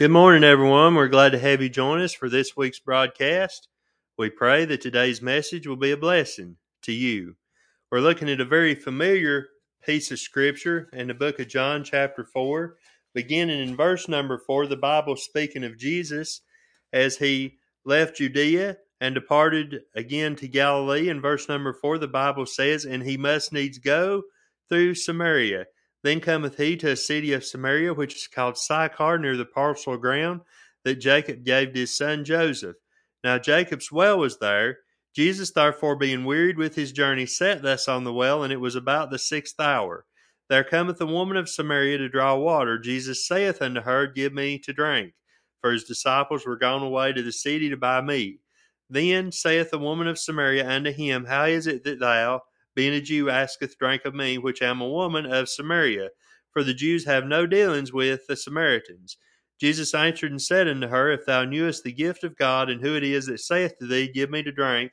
Good morning, everyone. We're glad to have you join us for this week's broadcast. We pray that today's message will be a blessing to you. We're looking at a very familiar piece of scripture in the book of John, chapter 4, beginning in verse number 4. The Bible speaking of Jesus as he left Judea and departed again to Galilee. In verse number 4, the Bible says, And he must needs go through Samaria. Then cometh he to a city of Samaria, which is called Sychar, near the parcel ground that Jacob gave to his son Joseph. Now Jacob's well was there. Jesus, therefore, being wearied with his journey, sat thus on the well, and it was about the sixth hour. There cometh a woman of Samaria to draw water. Jesus saith unto her, Give me to drink. For his disciples were gone away to the city to buy meat. Then saith the woman of Samaria unto him, How is it that thou, being a Jew, asketh drink of me, which am a woman of Samaria. For the Jews have no dealings with the Samaritans. Jesus answered and said unto her, If thou knewest the gift of God, and who it is that saith to thee, Give me to drink,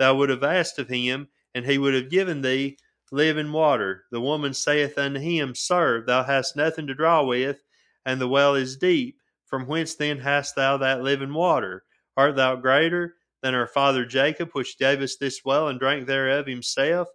thou would have asked of him, and he would have given thee living water. The woman saith unto him, Sir, thou hast nothing to draw with, and the well is deep. From whence then hast thou that living water? Art thou greater than our father Jacob, which gave us this well, and drank thereof himself,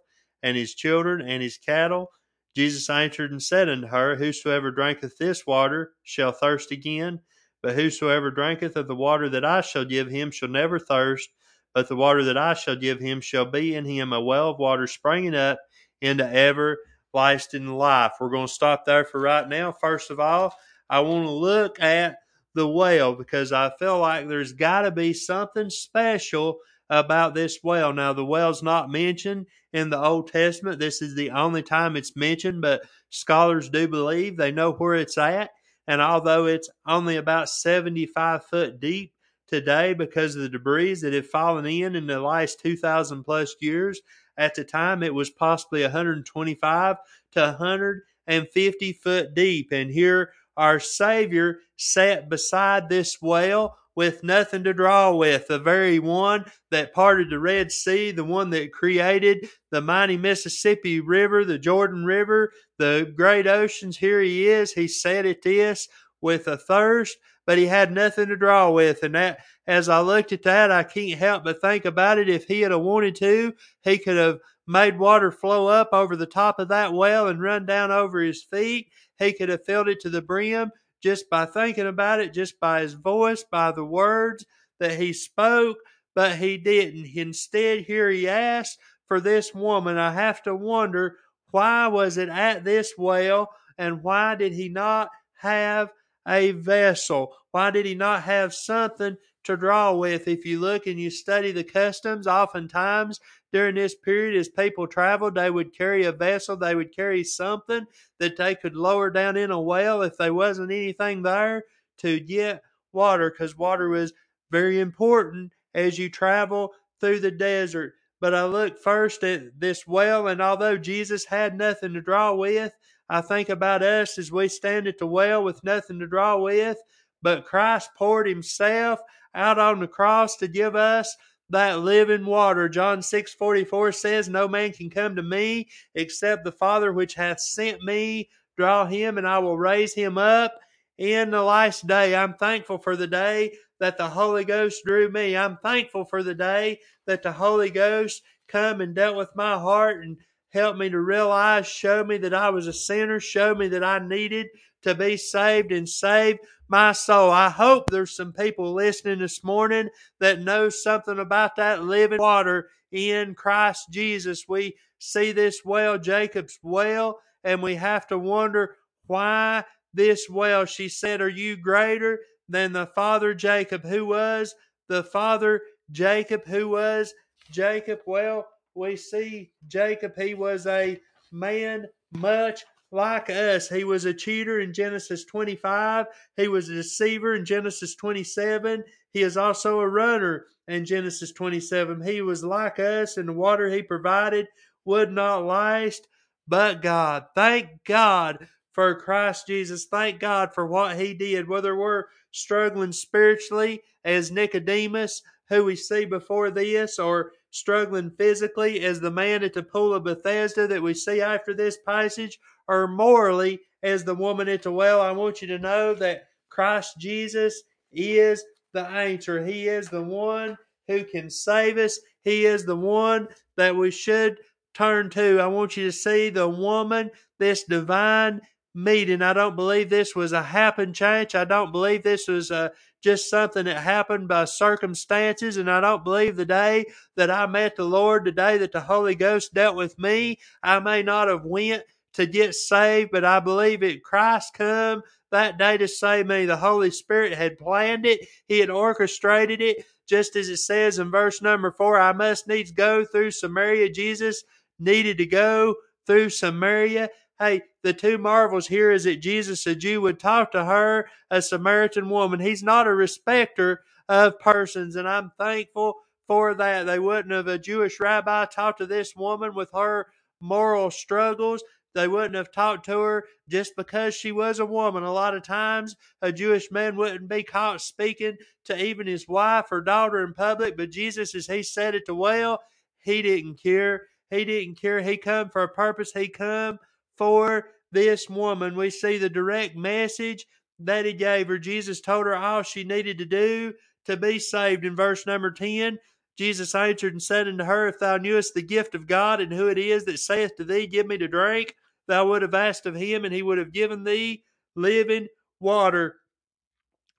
and his children, and his cattle? Jesus answered and said unto her, Whosoever drinketh this water shall thirst again, but whosoever drinketh of the water that I shall give him shall never thirst, but the water that I shall give him shall be in him a well of water springing up into everlasting life. We're going to stop there for right now. First of all, I want to look at the well because I feel like there's got to be something special about this well. Now, the well's not mentioned in the Old Testament. This is the only time it's mentioned, but scholars do believe they know where it's at. And although it's only about 75 foot deep today because of the debris that have fallen in in the last 2,000 plus years, at the time it was possibly 125 to 150 foot deep. And here our Savior sat beside this well with nothing to draw with, the very one that parted the Red Sea, the one that created the mighty Mississippi River, the Jordan River, the great oceans. Here he is. He said at this with a thirst, but he had nothing to draw with. And that, as I looked at that, I can't help but think about it. If he had wanted to, he could have made water flow up over the top of that well and run down over his feet. He could have filled it to the brim just by thinking about it, just by his voice, by the words that he spoke, but he didn't. Instead, here he asked for this woman. I have to wonder why was it at this well and why did he not have a vessel? Why did he not have something to draw with? If you look and you study the customs, oftentimes during this period, as people traveled, they would carry a vessel, they would carry something that they could lower down in a well if there wasn't anything there to get water, because water was very important as you travel through the desert. But I look first at this well, and although Jesus had nothing to draw with, I think about us as we stand at the well with nothing to draw with, but Christ poured himself out on the cross to give us that living water. John 6 44 says, No man can come to me except the Father which hath sent me draw him, and I will raise him up in the last day. I'm thankful for the day that the Holy Ghost drew me. I'm thankful for the day that the Holy Ghost come and dealt with my heart and helped me to realize, show me that I was a sinner, show me that I needed to be saved and save my soul. I hope there's some people listening this morning that know something about that living water in Christ Jesus. We see this well, Jacob's well, and we have to wonder why this well. She said, Are you greater than the father Jacob? Who was the father Jacob? Who was Jacob? Well, we see Jacob, he was a man much like us. He was a cheater in Genesis 25. He was a deceiver in Genesis 27. He is also a runner in Genesis 27. He was like us, and the water he provided would not last. But God, thank God for Christ Jesus. Thank God for what he did. Whether we're struggling spiritually as Nicodemus, who we see before this, or struggling physically as the man at the pool of Bethesda that we see after this passage, or morally as the woman at the well, I want you to know that Christ Jesus is the answer. He is the one who can save us. He is the one that we should turn to. I want you to see the woman, this divine meeting. I don't believe this was a happen change. I don't believe this was a, just something that happened by circumstances. And I don't believe the day that I met the Lord, the day that the Holy Ghost dealt with me, I may not have went to get saved, but I believe it Christ come that day to save me. The Holy Spirit had planned it. He had orchestrated it. Just as it says in verse number four, I must needs go through Samaria. Jesus needed to go through Samaria. Hey, the two marvels here is that Jesus, a Jew, would talk to her, a Samaritan woman. He's not a respecter of persons, and I'm thankful for that. They wouldn't have a Jewish rabbi talked to this woman with her moral struggles. They wouldn't have talked to her just because she was a woman. A lot of times, a Jewish man wouldn't be caught speaking to even his wife or daughter in public, but Jesus, as he said it to well, he didn't care. He didn't care. He come for a purpose. He come for this woman. We see the direct message that he gave her. Jesus told her all she needed to do to be saved. In verse number 10, Jesus answered and said unto her, If thou knewest the gift of God and who it is that saith to thee, Give me to drink, thou would have asked of him, and he would have given thee living water.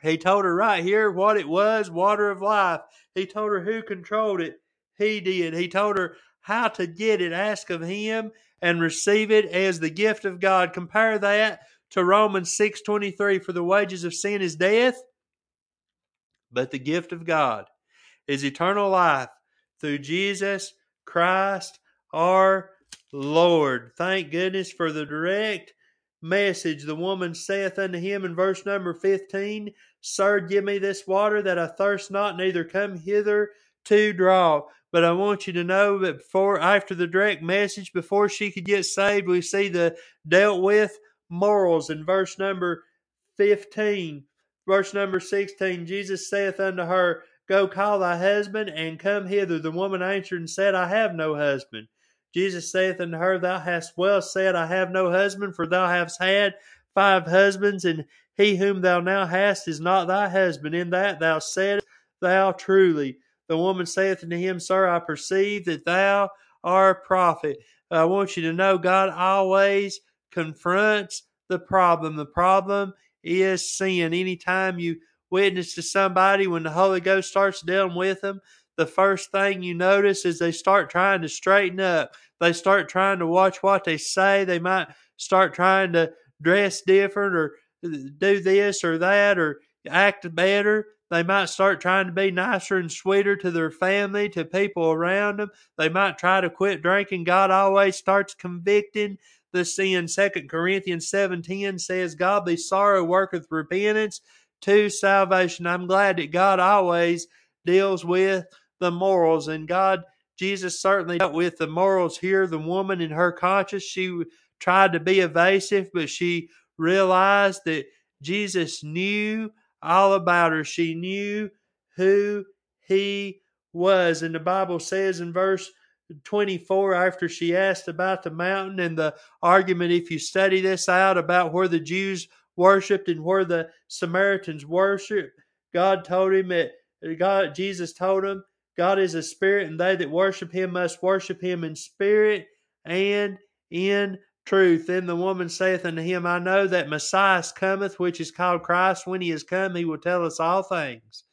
He told her right here what it was water of life. He told her who controlled it. He did. He told her how to get it. Ask of him and receive it as the gift of God. Compare that to Romans 6:23 for the wages of sin is death, but the gift of God is eternal life through Jesus Christ our Lord. Thank goodness for the direct message. The woman saith unto him in verse number 15, Sir, give me this water that I thirst not, neither come hither to draw. But I want you to know that before, after the direct message, before she could get saved, we see the dealt with morals in verse number 15. Verse number 16, Jesus saith unto her, Go call thy husband and come hither. The woman answered and said, I have no husband. Jesus saith unto her, Thou hast well said, I have no husband, for thou hast had five husbands, and he whom thou now hast is not thy husband. In that thou saidst thou truly. The woman saith unto him, Sir, I perceive that thou art a prophet. I want you to know God always confronts the problem. The problem is sin. Anytime you witness to somebody, when the Holy Ghost starts dealing with them, the first thing you notice is they start trying to straighten up. They start trying to watch what they say. They might start trying to dress different or uh, do this or that or act better. They might start trying to be nicer and sweeter to their family, to people around them. They might try to quit drinking. God always starts convicting the sin. Second Corinthians 7.10 says, Godly sorrow worketh repentance to salvation. I'm glad that God always deals with the morals and God Jesus certainly dealt with the morals here. The woman in her conscience, she tried to be evasive, but she realized that Jesus knew all about her. She knew who he was. And the Bible says in verse 24, after she asked about the mountain and the argument, if you study this out about where the Jews worshiped and where the Samaritans worshiped, God told him that God, Jesus told him, God is a spirit, and they that worship him must worship him in spirit and in truth. Then the woman saith unto him, I know that Messiah cometh, which is called Christ. When he is come, he will tell us all things.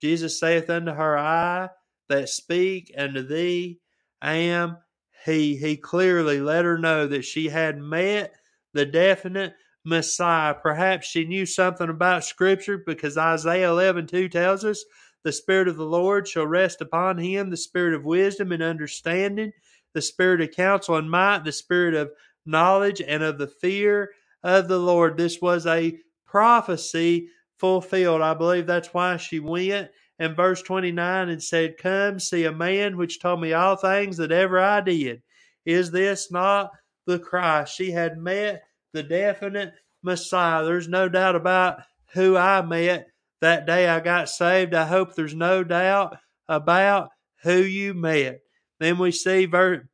Jesus saith unto her, I that speak unto thee am he. He clearly let her know that she had met the definite Messiah. Perhaps she knew something about Scripture because Isaiah 11 2 tells us, The Spirit of the Lord shall rest upon him, the Spirit of wisdom and understanding, the Spirit of counsel and might, the Spirit of knowledge and of the fear of the Lord. This was a prophecy fulfilled. I believe that's why she went in verse 29 and said, Come, see a man which told me all things that ever I did. Is this not the Christ? She had met the definite Messiah. There's no doubt about who I met that day I got saved. I hope there's no doubt about who you met. Then we see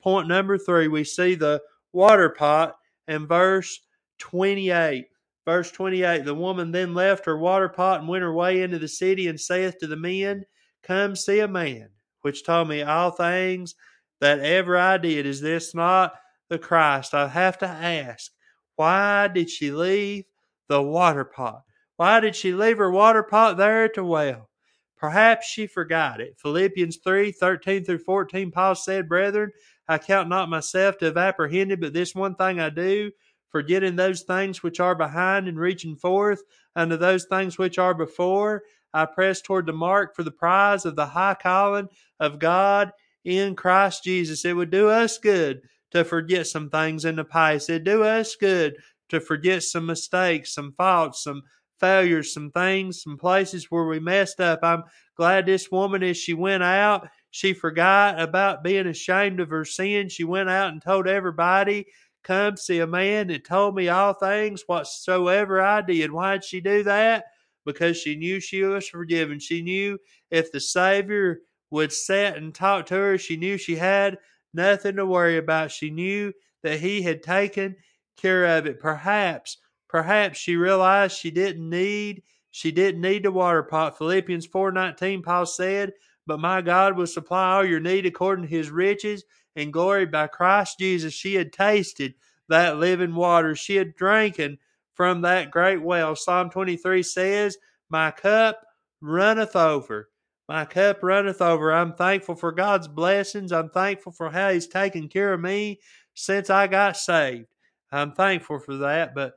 point number three, we see the water pot And verse 28. Verse 28 The woman then left her water pot and went her way into the city and saith to the men, Come see a man, which told me all things that ever I did. Is this not the Christ? I have to ask, why did she leave the water pot? Why did she leave her water pot there at the well? Perhaps she forgot it. Philippians 3 13 through 14, Paul said, Brethren, I count not myself to have apprehended, but this one thing I do, forgetting those things which are behind and reaching forth unto those things which are before. I press toward the mark for the prize of the high calling of God in Christ Jesus. It would do us good to forget some things in the past. It'd do us good to forget some mistakes, some faults, some failures, some things, some places where we messed up. I'm glad this woman, as she went out, she forgot about being ashamed of her sin. She went out and told everybody, Come see a man that told me all things whatsoever I did. Why did she do that? Because she knew she was forgiven. She knew if the Savior would sit and talk to her, she knew she had nothing to worry about. She knew that He had taken care of it. Perhaps, perhaps she realized she didn't need she didn't need the water pot. Philippians 4:19 Paul said, "But my God will supply all your need according to his riches and glory by Christ Jesus." She had tasted that living water. She had drinking from that great well. Psalm 23 says, "My cup runneth over." My cup runneth over. I'm thankful for God's blessings. I'm thankful for how He's taken care of me since I got saved. I'm thankful for that. But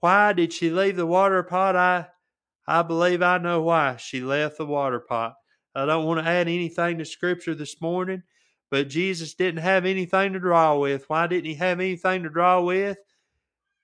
why did she leave the water pot? I I believe I know why she left the water pot. I don't want to add anything to Scripture this morning, but Jesus didn't have anything to draw with. Why didn't he have anything to draw with?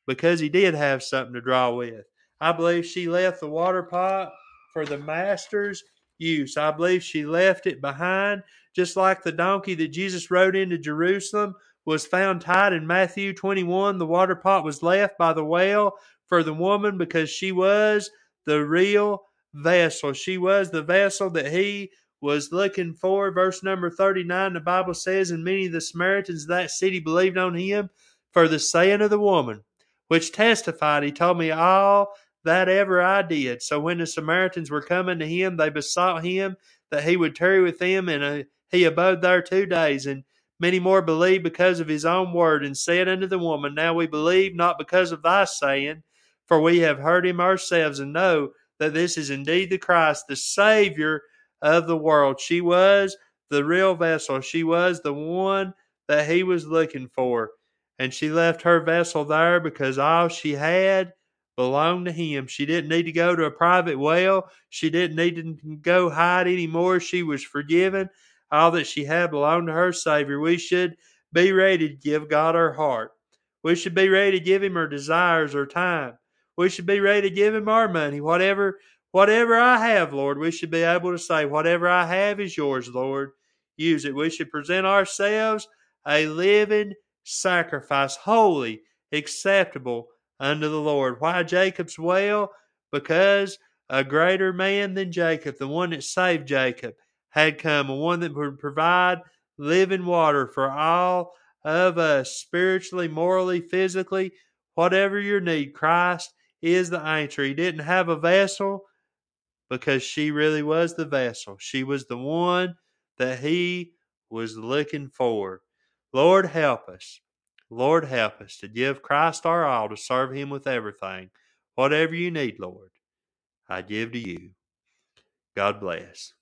Because he did have something to draw with. I believe she left the water pot for the master's use. I believe she left it behind, just like the donkey that Jesus rode into Jerusalem was found tied in Matthew 21. The water pot was left by the well for the woman because she was the real vessel. She was the vessel that he was looking for. Verse number 39, the Bible says, And many of the Samaritans of that city believed on him for the saying of the woman, which testified, He told me all that ever I did. So when the Samaritans were coming to him, they besought him that he would tarry with them, and uh, he abode there two days. And many more believed because of his own word, and said unto the woman, Now we believe not because of thy saying, for we have heard him ourselves, and know that this is indeed the Christ, the Savior of the world. She was the real vessel. She was the one that he was looking for. And she left her vessel there because all she had belonged to him. She didn't need to go to a private well. She didn't need to go hide anymore. She was forgiven. All that she had belonged to her Savior. We should be ready to give God our heart. We should be ready to give him our desires, our time. We should be ready to give him our money. Whatever whatever I have, Lord, we should be able to say, Whatever I have is yours, Lord. Use it. We should present ourselves a living sacrifice, holy, acceptable unto the Lord. Why Jacob's well? Because a greater man than Jacob, the one that saved Jacob, had come, a one that would provide living water for all of us, spiritually, morally, physically, whatever your need. Christ is the answer. He didn't have a vessel because she really was the vessel. She was the one that he was looking for. Lord, help us. Lord, help us to give Christ our all, to serve Him with everything. Whatever you need, Lord, I give to you. God bless.